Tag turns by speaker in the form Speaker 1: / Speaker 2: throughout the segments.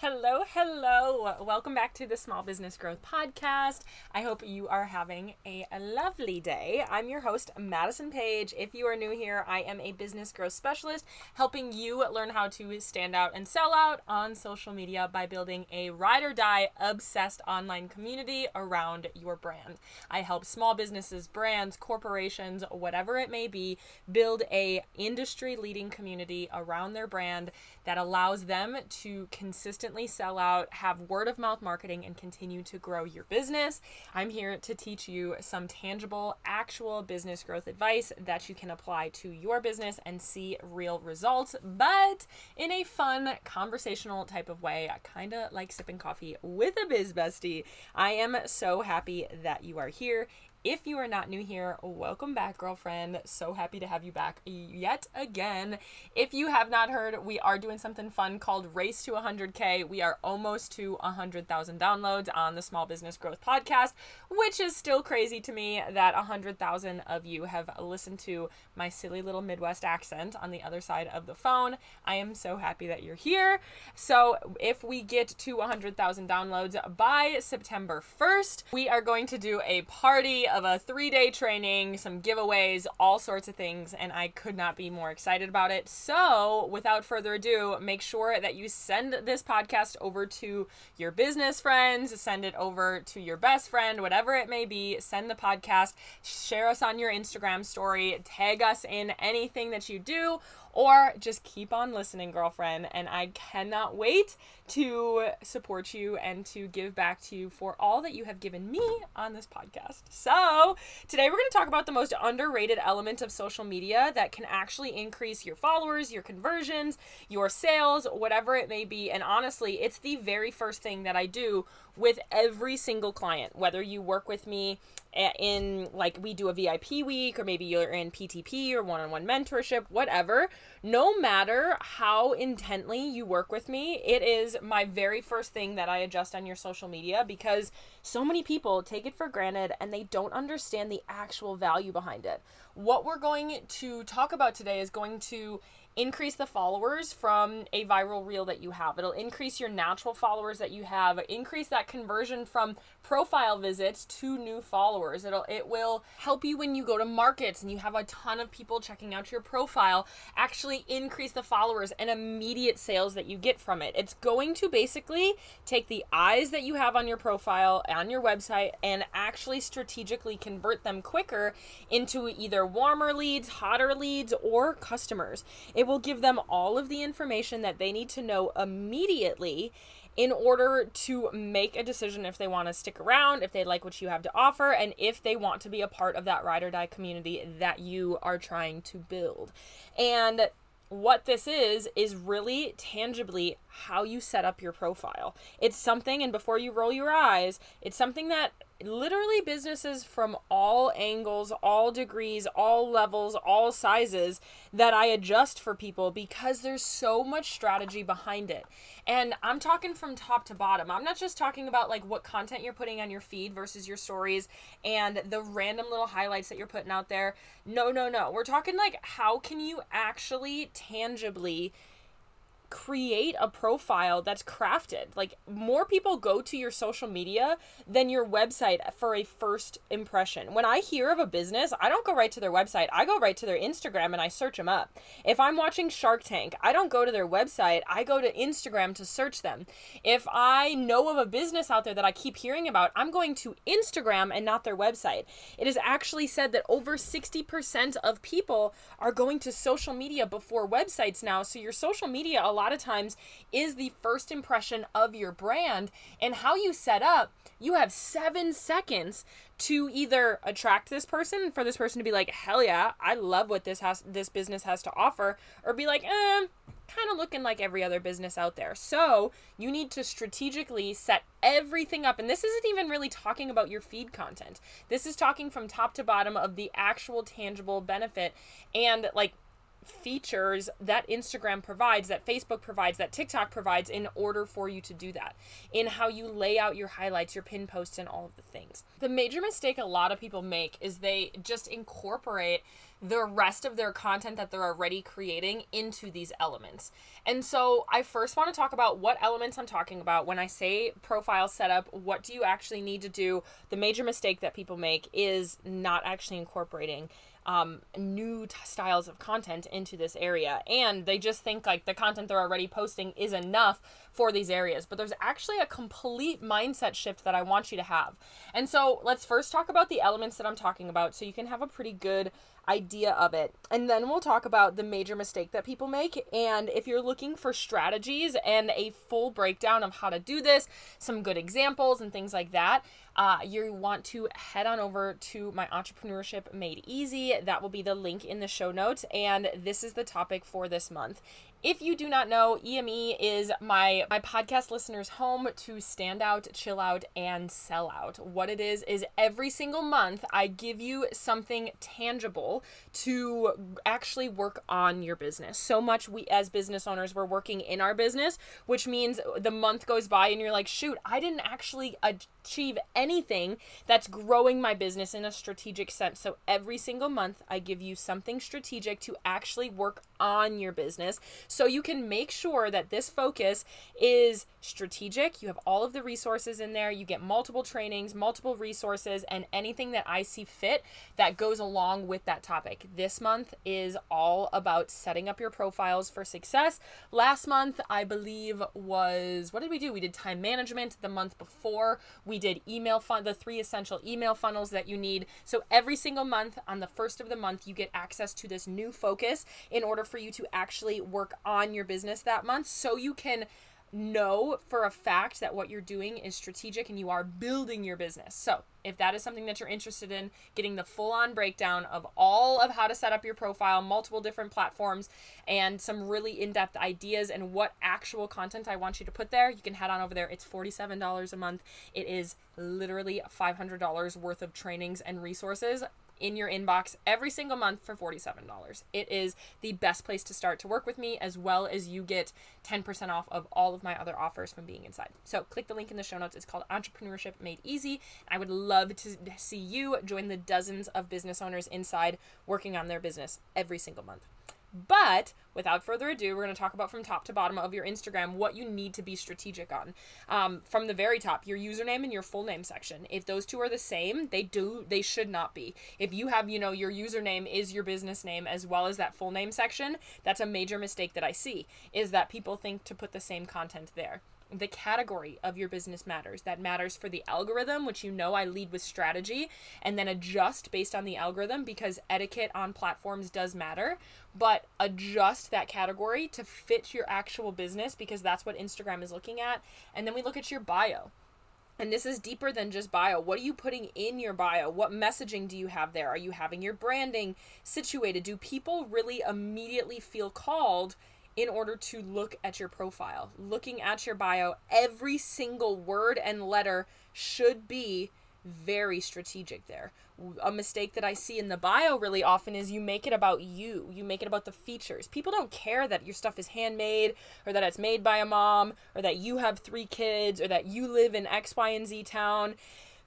Speaker 1: Hello, hello. Welcome back to the Small Business Growth Podcast. I hope you are having a lovely day. I'm your host, Madison Page. If you are new here, I am a business growth specialist helping you learn how to stand out and sell out on social media by building a ride or die obsessed online community around your brand. I help small businesses, brands, corporations, whatever it may be, build a industry leading community around their brand that allows them to consistently sell out, have word of mouth marketing, and continue to grow your business. I'm here to teach you some tangible, actual business growth advice that you can apply to your business and see real results, but in a fun, conversational type of way. Kind of like sipping coffee with a biz bestie. I am so happy that you are here. If you are not new here, welcome back, girlfriend. So happy to have you back yet again. If you have not heard, we are doing something fun called Race to 100K. We are almost to 100,000 downloads on the Small Business Growth Podcast, which is still crazy to me that 100,000 of you have listened to my silly little Midwest accent on the other side of the phone. I am so happy that you're here. So, if we get to 100,000 downloads by September 1st, we are going to do a party of a three day training, some giveaways, all sorts of things, and I could not be more excited about it. So, without further ado, make sure that you send this podcast over to your business friends, send it over to your best friend, whatever it may be. Send the podcast, share us on your Instagram story, tag us in anything that you do or just keep on listening, girlfriend. And I cannot wait to support you and to give back to you for all that you have given me on this podcast. So, today we're going to talk about the most underrated element of social media that can actually increase your followers, your conversions, your sales, whatever it may be. And honestly, it's the very first thing that I do with every single client, whether you work with me in like we do a VIP week or maybe you're in PTP or one-on-one mentorship, whatever, no matter how intently you work with me, it is my very first thing that I adjust on your social media because so many people take it for granted and they don't understand the actual value behind it. What we're going to talk about today is going to increase the followers from a viral reel that you have. It'll increase your natural followers that you have, increase that conversion from profile visits to new followers. It'll it will help you when you go to markets and you have a ton of people checking out your profile, actually increase the followers and immediate sales that you get from it. It's going to basically take the eyes that you have on your profile on your website and actually strategically convert them quicker into either warmer leads, hotter leads, or customers. It will give them all of the information that they need to know immediately in order to make a decision if they want to stick around, if they like what you have to offer, and if they want to be a part of that ride or die community that you are trying to build. And what this is is really tangibly how you set up your profile. It's something, and before you roll your eyes, it's something that literally businesses from all angles, all degrees, all levels, all sizes that I adjust for people because there's so much strategy behind it. And I'm talking from top to bottom. I'm not just talking about like what content you're putting on your feed versus your stories and the random little highlights that you're putting out there. No, no, no. We're talking like how can you actually tangibly create a profile that's crafted. Like more people go to your social media than your website for a first impression. When I hear of a business, I don't go right to their website. I go right to their Instagram and I search them up. If I'm watching Shark Tank, I don't go to their website. I go to Instagram to search them. If I know of a business out there that I keep hearing about, I'm going to Instagram and not their website. It is actually said that over 60% of people are going to social media before websites now. So your social media lot of times is the first impression of your brand and how you set up. You have seven seconds to either attract this person for this person to be like, hell yeah, I love what this has this business has to offer, or be like, eh, kind of looking like every other business out there. So you need to strategically set everything up. And this isn't even really talking about your feed content. This is talking from top to bottom of the actual tangible benefit and like features that Instagram provides, that Facebook provides, that TikTok provides in order for you to do that, in how you lay out your highlights, your pin posts, and all of the things. The major mistake a lot of people make is they just incorporate the rest of their content that they're already creating into these elements. And so I first want to talk about what elements I'm talking about when I say profile setup. What do you actually need to do? The major mistake that people make is not actually incorporating um, new t- styles of content into this area. And they just think like the content they're already posting is enough for these areas. But there's actually a complete mindset shift that I want you to have. And so let's first talk about the elements that I'm talking about so you can have a pretty good idea of it. And then we'll talk about the major mistake that people make. And if you're looking for strategies and a full breakdown of how to do this, some good examples and things like that, uh, you want to head on over to my Entrepreneurship Made Easy. That will be the link in the show notes. And this is the topic for this month. If you do not know, EME is my my podcast listeners' home to stand out, chill out, and sell out. What it is is every single month I give you something tangible to actually work on your business. So much we as business owners we're working in our business, which means the month goes by and you're like, shoot, I didn't actually achieve anything that's growing my business in a strategic sense. So every single month I give you something strategic to actually work on your business so you can make sure that this focus is strategic. You have all of the resources in there. You get multiple trainings, multiple resources, and anything that I see fit that goes along with that topic. This month is all about setting up your profiles for success. Last month, I believe, was what did we do? We did time management. The month before, we did email fun, the three essential email funnels that you need. So every single month, on the first of the month, you get access to this new focus in order for you to actually work on your business that month so you can know for a fact that what you're doing is strategic and you are building your business. So, if that is something that you're interested in, getting the full on breakdown of all of how to set up your profile, multiple different platforms, and some really in depth ideas and what actual content I want you to put there, you can head on over there. It's $47 a month. It is literally $500 worth of trainings and resources in your inbox every single month for $47. It is the best place to start to work with me, as well as you get 10% off of all of my other offers from being inside. So click the link in the show notes. It's called Entrepreneurship Made Easy. I would love to see you join the dozens of business owners inside working on their business every single month. But without further ado, we're going to talk about from top to bottom of your Instagram what you need to be strategic on. Um, from the very top, your username and your full name section. If those two are the same, they do they should not be. If you have you know your username is your business name as well as that full name section, that's a major mistake that I see. Is that people think to put the same content there the category of your business matters. That matters for the algorithm, which you know I lead with strategy, and then adjust based on the algorithm because etiquette on platforms does matter. But adjust that category to fit your actual business because that's what Instagram is looking at. And then we look at your bio. And this is deeper than just bio. What are you putting in your bio? What messaging do you have there? Are you having your branding situated? Do people really immediately feel called? In order to look at your profile. Looking at your bio, every single word and letter should be very strategic there. A mistake that I see in the bio really often is you make it about you. You make it about the features. People don't care that your stuff is handmade or that it's made by a mom or that you have three kids or that you live in X, Y, and Z town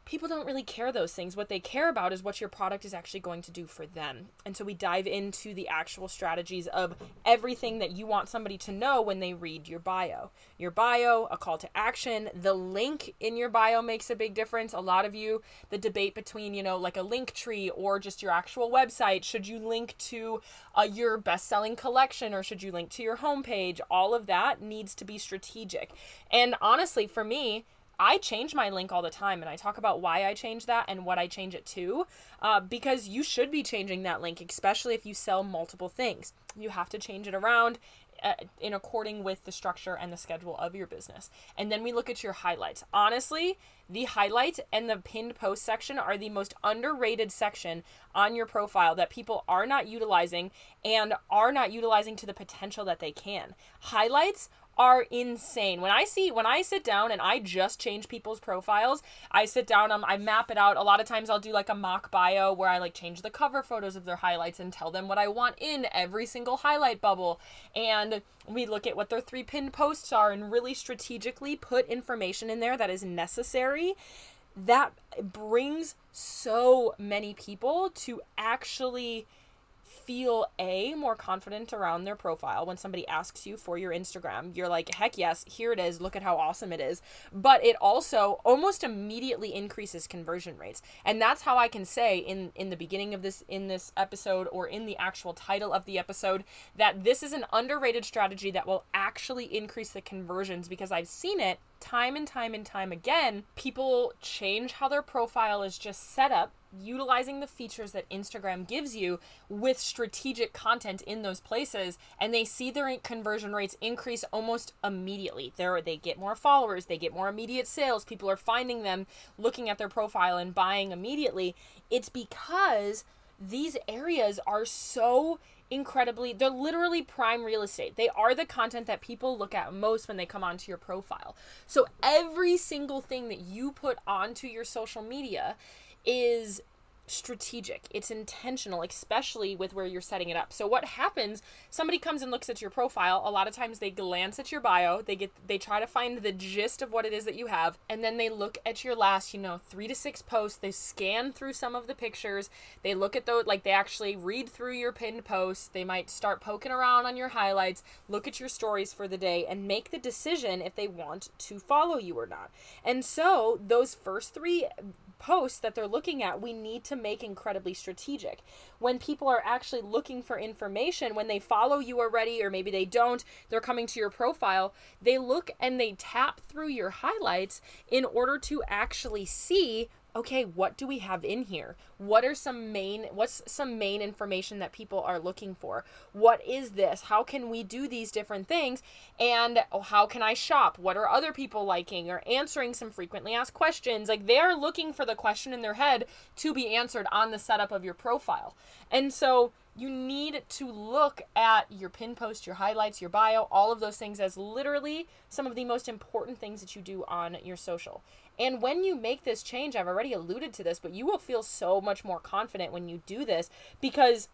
Speaker 1: people don't really care those things. What they care about is what your product is actually going to do for them. And so we dive into the actual strategies of everything that you want somebody to know when they read your bio. Your bio, a call to action, the link in your bio makes a big difference. A lot of you, the debate between, you know, like a link tree or just your actual website, should you link to uh, your best selling collection or should you link to your homepage? All of that needs to be strategic. And honestly, for me, I change my link all the time and I talk about why I change that and what I change it to uh, because you should be changing that link, especially if you sell multiple things. You have to change it around uh, in according with the structure and the schedule of your business. And then we look at your highlights. Honestly, the highlight and the pinned post section are the most underrated section on your profile that people are not utilizing and are not utilizing to the potential that they can. Highlights are insane. When I see when I sit down and I just change people's profiles, I sit down um, I map it out. A lot of times I'll do like a mock bio where I like change the cover photos of their highlights and tell them what I want in every single highlight bubble. And we look at what their three pinned posts are and really strategically put information in there that is necessary. That brings so many people to actually feel a more confident around their profile when somebody asks you for your Instagram. You're like, "Heck yes, here it is. Look at how awesome it is." But it also almost immediately increases conversion rates. And that's how I can say in in the beginning of this in this episode or in the actual title of the episode that this is an underrated strategy that will actually increase the conversions because I've seen it time and time and time again. People change how their profile is just set up utilizing the features that Instagram gives you with strategic content in those places and they see their conversion rates increase almost immediately. There they get more followers, they get more immediate sales, people are finding them, looking at their profile and buying immediately. It's because these areas are so incredibly they're literally prime real estate. They are the content that people look at most when they come onto your profile. So every single thing that you put onto your social media is strategic. It's intentional, especially with where you're setting it up. So what happens, somebody comes and looks at your profile, a lot of times they glance at your bio, they get they try to find the gist of what it is that you have, and then they look at your last, you know, 3 to 6 posts, they scan through some of the pictures, they look at those like they actually read through your pinned posts, they might start poking around on your highlights, look at your stories for the day and make the decision if they want to follow you or not. And so, those first 3 posts that they're looking at, we need to make incredibly strategic. When people are actually looking for information, when they follow you already, or maybe they don't, they're coming to your profile, they look and they tap through your highlights in order to actually see okay, what do we have in here? What are some main what's some main information that people are looking for? What is this? How can we do these different things? And how can I shop? What are other people liking or answering some frequently asked questions? Like they're looking for the question in their head to be answered on the setup of your profile. And so you need to look at your pin post, your highlights, your bio, all of those things as literally some of the most important things that you do on your social. And when you make this change, I've already alluded to this, but you will feel so much more confident when you do this because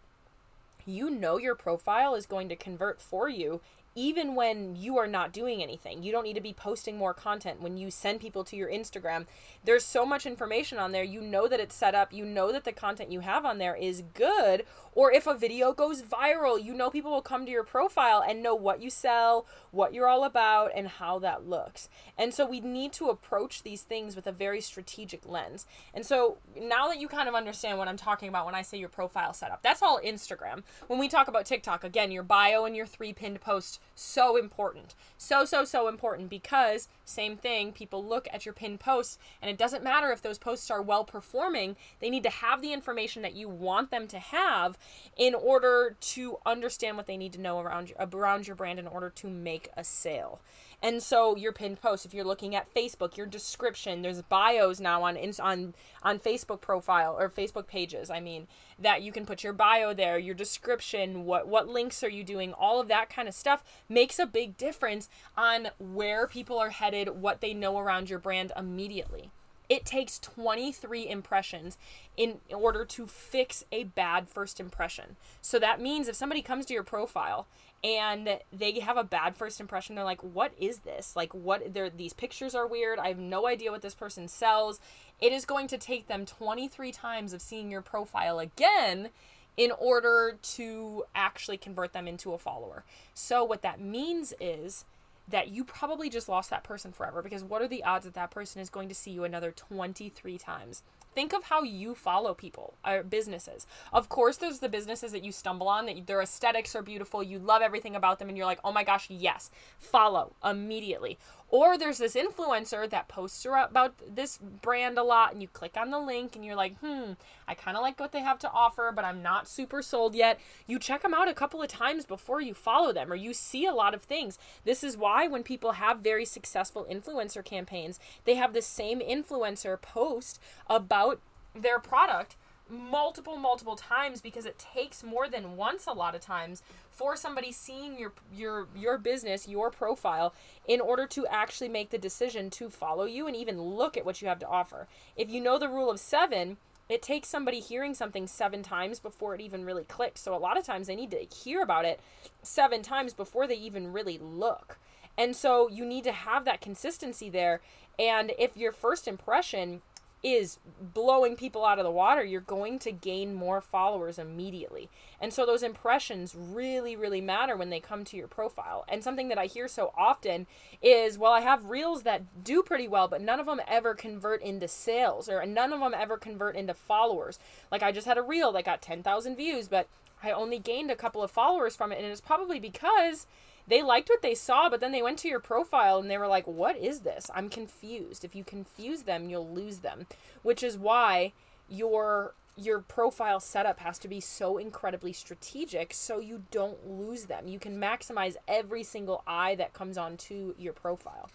Speaker 1: you know your profile is going to convert for you even when you are not doing anything. You don't need to be posting more content. When you send people to your Instagram, there's so much information on there. You know that it's set up. You know that the content you have on there is good. Or if a video goes viral, you know people will come to your profile and know what you sell, what you're all about, and how that looks. And so we need to approach these things with a very strategic lens. And so now that you kind of understand what I'm talking about when I say your profile setup, that's all Instagram. When we talk about TikTok, again, your bio and your three pinned post so important. So, so, so important because, same thing, people look at your pinned posts, and it doesn't matter if those posts are well performing, they need to have the information that you want them to have in order to understand what they need to know around, around your brand in order to make a sale. And so your pinned post, if you're looking at Facebook, your description, there's bios now on on on Facebook profile or Facebook pages. I mean that you can put your bio there, your description, what what links are you doing, all of that kind of stuff makes a big difference on where people are headed, what they know around your brand immediately. It takes 23 impressions in order to fix a bad first impression. So that means if somebody comes to your profile and they have a bad first impression, they're like, "What is this? Like what they these pictures are weird. I have no idea what this person sells." It is going to take them 23 times of seeing your profile again in order to actually convert them into a follower. So what that means is that you probably just lost that person forever because what are the odds that that person is going to see you another 23 times? Think of how you follow people or businesses. Of course, there's the businesses that you stumble on that their aesthetics are beautiful, you love everything about them, and you're like, oh my gosh, yes, follow immediately. Or there's this influencer that posts about this brand a lot, and you click on the link and you're like, hmm, I kind of like what they have to offer, but I'm not super sold yet. You check them out a couple of times before you follow them, or you see a lot of things. This is why when people have very successful influencer campaigns, they have the same influencer post about their product multiple multiple times because it takes more than once a lot of times for somebody seeing your your your business your profile in order to actually make the decision to follow you and even look at what you have to offer. If you know the rule of 7 it takes somebody hearing something seven times before it even really clicks. So a lot of times they need to hear about it seven times before they even really look. And so you need to have that consistency there. And if your first impression is blowing people out of the water, you're going to gain more followers immediately. And so those impressions really, really matter when they come to your profile. And something that I hear so often is, well, I have reels that do pretty well, but none of them ever convert into sales or none of them ever convert into followers. Like I just had a reel that got 10,000 views, but I only gained a couple of followers from it. And it's probably because they liked what they saw, but then they went to your profile and they were like, What is this? I'm confused. If you confuse them, you'll lose them. Which is why your your profile setup has to be so incredibly strategic so you don't lose them. You can maximize every single eye that comes onto your profile.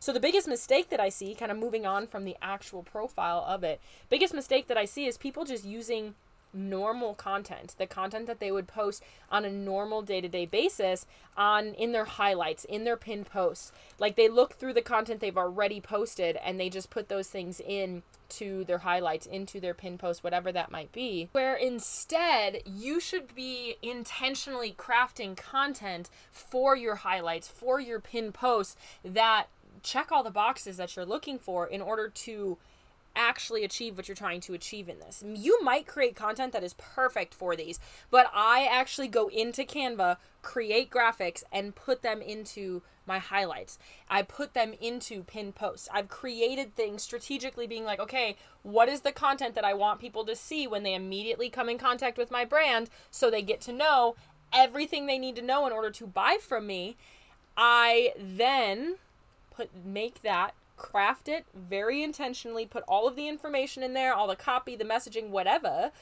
Speaker 1: So the biggest mistake that I see, kind of moving on from the actual profile of it, biggest mistake that I see is people just using normal content, the content that they would post on a normal day-to-day basis on in their highlights, in their pinned posts. Like they look through the content they've already posted and they just put those things in to their highlights, into their pin post, whatever that might be. Where instead, you should be intentionally crafting content for your highlights, for your pin posts that check all the boxes that you're looking for in order to actually achieve what you're trying to achieve in this. You might create content that is perfect for these, but I actually go into Canva, create graphics, and put them into my highlights. I put them into pin posts. I've created things strategically being like, okay, what is the content that I want people to see when they immediately come in contact with my brand so they get to know everything they need to know in order to buy from me. I then put make that craft it very intentionally, put all of the information in there, all the copy, the messaging, whatever,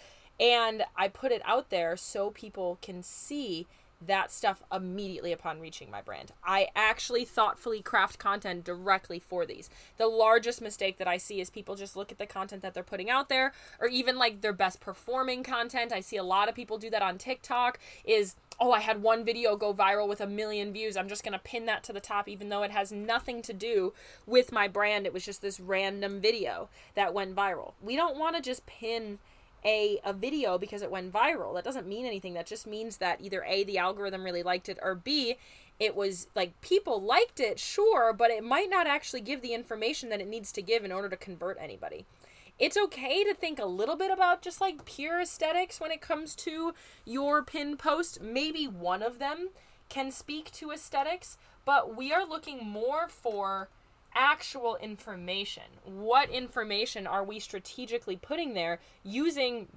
Speaker 1: and I put it out there so people can see that stuff immediately upon reaching my brand. I actually thoughtfully craft content directly for these. The largest mistake that I see is people just look at the content that they're putting out there or even like their best performing content. I see a lot of people do that on TikTok is oh, I had one video go viral with a million views. I'm just going to pin that to the top, even though it has nothing to do with my brand. It was just this random video that went viral. We don't want to just pin a, a video because it went viral. That doesn't mean anything. That just means that either A, the algorithm really liked it, or B, it was like people liked it, sure, but it might not actually give the information that it needs to give in order to convert anybody it's okay to think a little bit about just like pure aesthetics when it comes to your pin post. Maybe one of them can speak to aesthetics, but we are looking more for actual information. What information are we strategically putting there using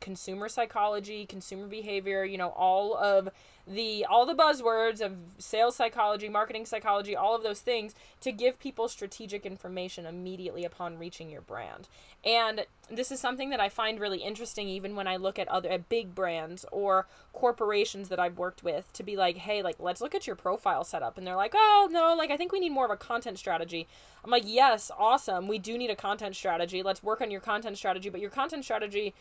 Speaker 1: consumer psychology, consumer behavior, you know, all of the all the buzzwords of sales psychology, marketing psychology, all of those things to give people strategic information immediately upon reaching your brand. And this is something that I find really interesting even when I look at other at big brands or corporations that I've worked with to be like, "Hey, like let's look at your profile setup." And they're like, "Oh, no, like I think we need more of a content strategy." I'm like, "Yes, awesome. We do need a content strategy. Let's work on your content strategy, but your content strategy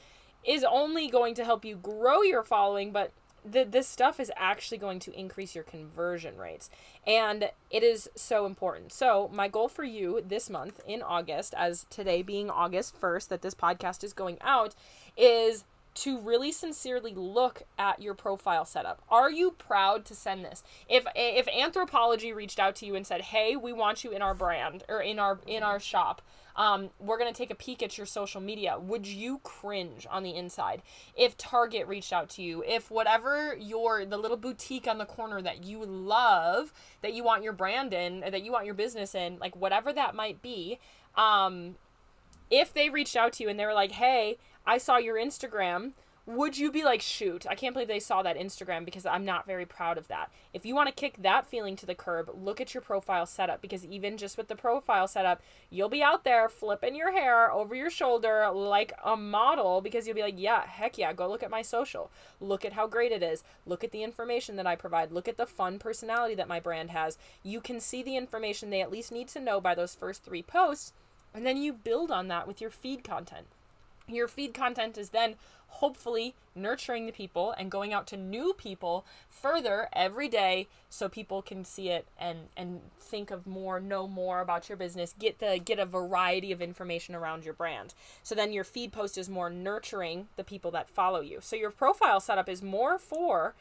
Speaker 1: is only going to help you grow your following, but the, this stuff is actually going to increase your conversion rates. And it is so important. So, my goal for you this month in August, as today being August 1st, that this podcast is going out, is to really sincerely look at your profile setup. Are you proud to send this? If if Anthropologie reached out to you and said, "Hey, we want you in our brand or in our in our shop," um, we're going to take a peek at your social media. Would you cringe on the inside? If Target reached out to you, if whatever your, the little boutique on the corner that you love, that you want your brand in, that you want your business in, like whatever that might be, um, if they reached out to you and they were like, hey, I saw your Instagram would you be like, shoot, I can't believe they saw that Instagram because I'm not very proud of that? If you want to kick that feeling to the curb, look at your profile setup because even just with the profile setup, you'll be out there flipping your hair over your shoulder like a model because you'll be like, yeah, heck yeah, go look at my social. Look at how great it is. Look at the information that I provide. Look at the fun personality that my brand has. You can see the information they at least need to know by those first three posts, and then you build on that with your feed content Your feed content is then hopefully nurturing the people and going out to new people further every day so people can see it and and think of more know more about your business get the get a variety of information around your brand. So then your feed post is more nurturing the people that follow you. So your profile setup is more for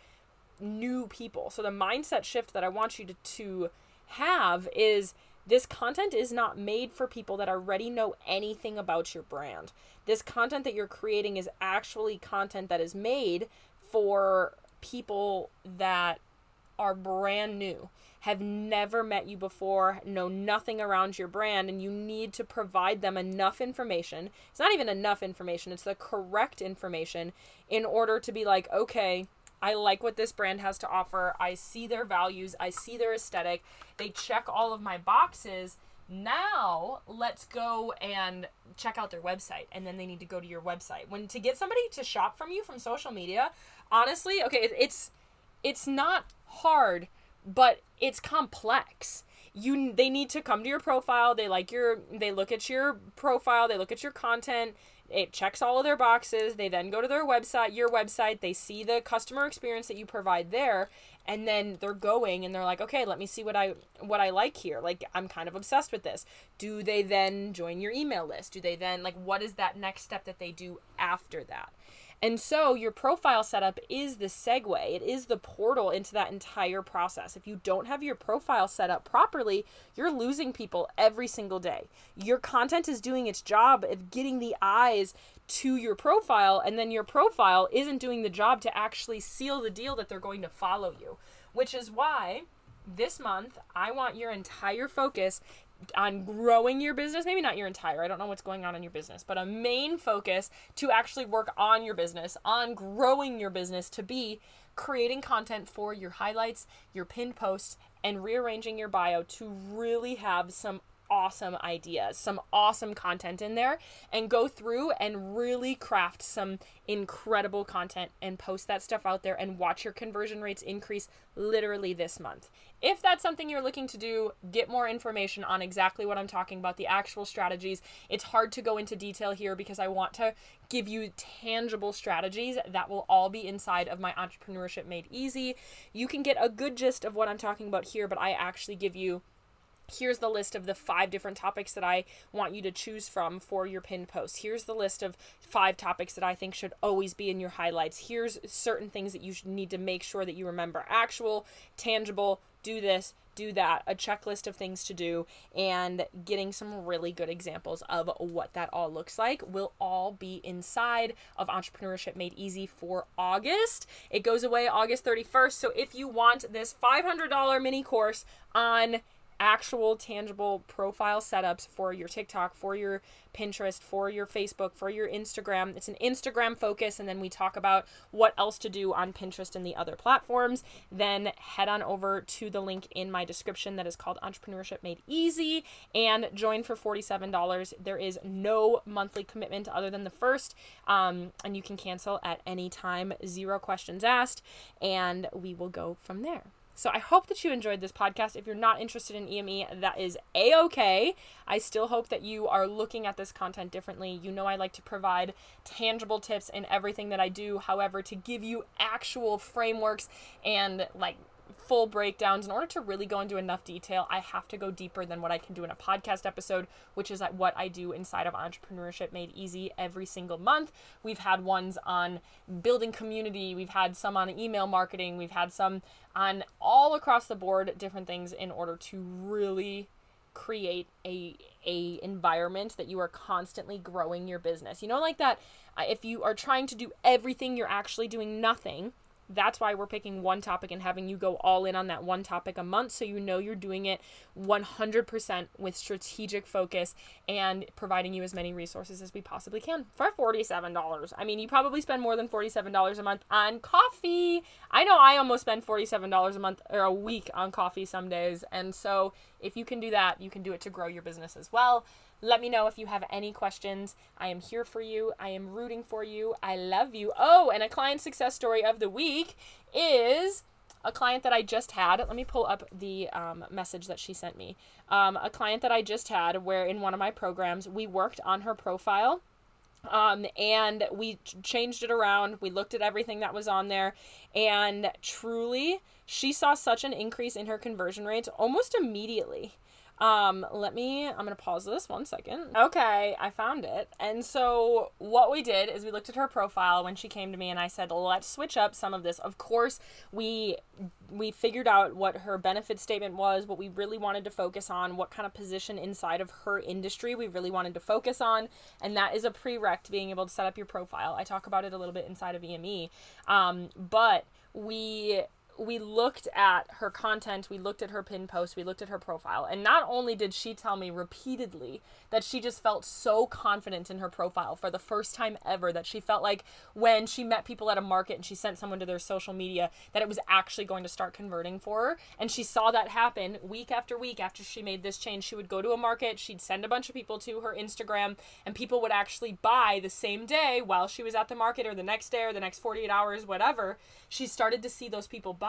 Speaker 1: new people. So the mindset shift that i want you to, to have is this content is not made for people that already know anything about your brand. This content that you're creating is actually content that is made for people that are brand new, have never met you before, know nothing around your brand, and you need to provide them enough information. It's not even enough information, it's the correct information in order to be like, okay, I like what this brand has to offer. I see their values. I see their aesthetic. They check all of my boxes. Now, let's go and check out their website. And then they need to go to your website. When to get somebody to shop from you from social media, honestly, okay, it's it's not hard, but it's complex. You they need to come to your profile. They like your they look at your profile, they look at your content, it checks all of their boxes. They then go to their website, your website, they see the customer experience that you provide there, and then they're going and they're like, "Okay, let me see what I what I like here. Like I'm kind of obsessed with this." Do they then join your email list? Do they then like what is that next step that they do after that? And so your profile setup is the segue, it is the portal into that entire process. If you don't have your profile set up properly, you're losing people every single day. Your content is doing its job of getting the eyes to your profile, and then your profile isn't doing the job to actually seal the deal that they're going to follow you, which is why this month I want your entire focus on growing your business, maybe not your entire, I don't know what's going on in your business, but a main focus to actually work on your business, on growing your business to be creating content for your highlights, your pinned posts, and rearranging your bio to really have some awesome ideas, some awesome content in there, and go through and really craft some incredible content and post that stuff out there and watch your conversion rates increase literally this month. If that's something you're looking to do, get more information on exactly what I'm talking about, the actual strategies. It's hard to go into detail here because I want to give you tangible strategies that will all be inside of my Entrepreneurship Made Easy. You can get a good gist of what I'm talking about here, but I actually give you here's the list of the five different topics that I want you to choose from for your pinned post. Here's the list of five topics that I think should always be in your highlights. Here's certain things that you need to make sure that you remember actual, tangible, do this, do that, a checklist of things to do, and getting some really good examples of what that all looks like will all be inside of Entrepreneurship Made Easy for August. It goes away August 31st. So if you want this $500 mini course on actual tangible profile setups for your TikTok, for your Pinterest, for your Facebook, for your Instagram. It's an Instagram focus, and then we talk about what else to do on Pinterest and the other platforms. Then head on over to the link in my description that is called Entrepreneurship Made Easy and join for $47. There is no monthly commitment other than the first, um, and you can cancel at any time, zero questions asked, and we will go from there. So I hope that you enjoyed this podcast. If you're not interested in EME, that is a okay. I still hope that you are looking at this content differently. You know, I like to provide tangible tips in everything that I do. However, to give you actual frameworks and like full breakdowns, in order to really go into enough detail, I have to go deeper than what I can do in a podcast episode, which is what I do inside of Entrepreneurship Made Easy every single month. We've had ones on building community, we've had some on email marketing, we've had some on all across the board different things in order to really create a a environment that you are constantly growing your business. You know like that uh, if you are trying to do everything you're actually doing nothing that's why we're picking one topic and having you go all in on that one topic a month so you know you're doing it 100% with strategic focus and providing you as many resources as we possibly can for $47. I mean, you probably spend more than $47 a month on coffee. I know I almost spend $47 a month or a week on coffee some days. And so if you can do that, you can do it to grow your business as well. Let me know if you have any questions. I am here for you. I am rooting for you. I love you. Oh, and a client success story of the week is a client that I just had. Let me pull up the um, message that she sent me. Um, a client that I just had, where in one of my programs, we worked on her profile Um, and we changed it around. We looked at everything that was on there, and truly, she saw such an increase in her conversion rates almost immediately. Um, let me, I'm to pause this one second. Okay, I found it. And so what we did is we looked at her profile when she came to me and I said, let's switch up some of this. Of course, we, we figured out what her benefit statement was, what we really wanted to focus on, what kind of position inside of her industry we really wanted to focus on. And that is a prereq to being able to set up your profile. I talk about it a little bit inside of EME. Um, but we we looked at her content, we looked at her pin post, we looked at her profile, and not only did she tell me repeatedly that she just felt so confident in her profile for the first time ever that she felt like when she met people at a market and she sent someone to their social media that it was actually going to start converting for her. And she saw that happen week after week after she made this change. She would go to a market, she'd send a bunch of people to her Instagram, and people would actually buy the same day while she was at the market or the next day or the next 48 hours, whatever. She started to see those people buy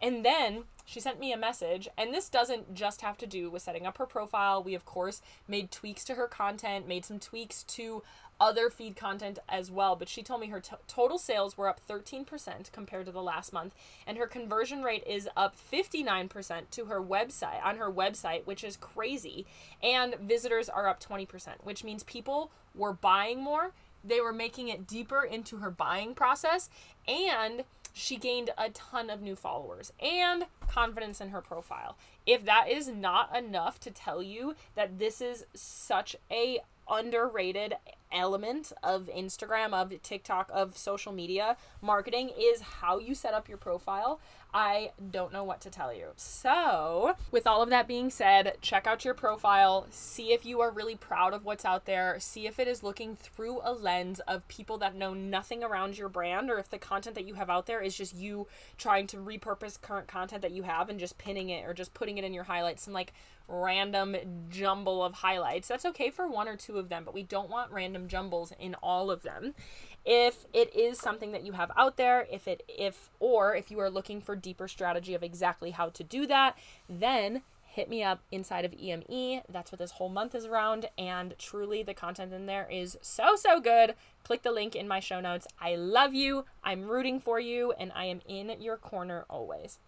Speaker 1: And then she sent me a message, and this doesn't just have to do with setting up her profile. We, of course, made tweaks to her content, made some tweaks to other feed content as well. But she told me her t- total sales were up 13% compared to the last month, and her conversion rate is up 59% to her website on her website, which is crazy. And visitors are up 20%, which means people were buying more. They were making it deeper into her buying process, and she gained a ton of new followers and confidence in her profile. If that is not enough to tell you that this is such a underrated element of Instagram, of TikTok, of social media marketing is how you set up your profile. I don't know what to tell you. So, with all of that being said, check out your profile, see if you are really proud of what's out there, see if it is looking through a lens of people that know nothing around your brand, or if the content that you have out there is just you trying to repurpose current content that you have and just pinning it or just putting it in your highlights and like random jumble of highlights. That's okay for one or two of them, but we don't want random jumbles in all of them. If it is something that you have out there, if it if or if you are looking for deeper strategy of exactly how to do that, then hit me up inside of EME. That's what this whole month is around. And truly, the content in there is so, so good. Click the link in my show notes. I love you. I'm rooting for you. And I am in your corner always.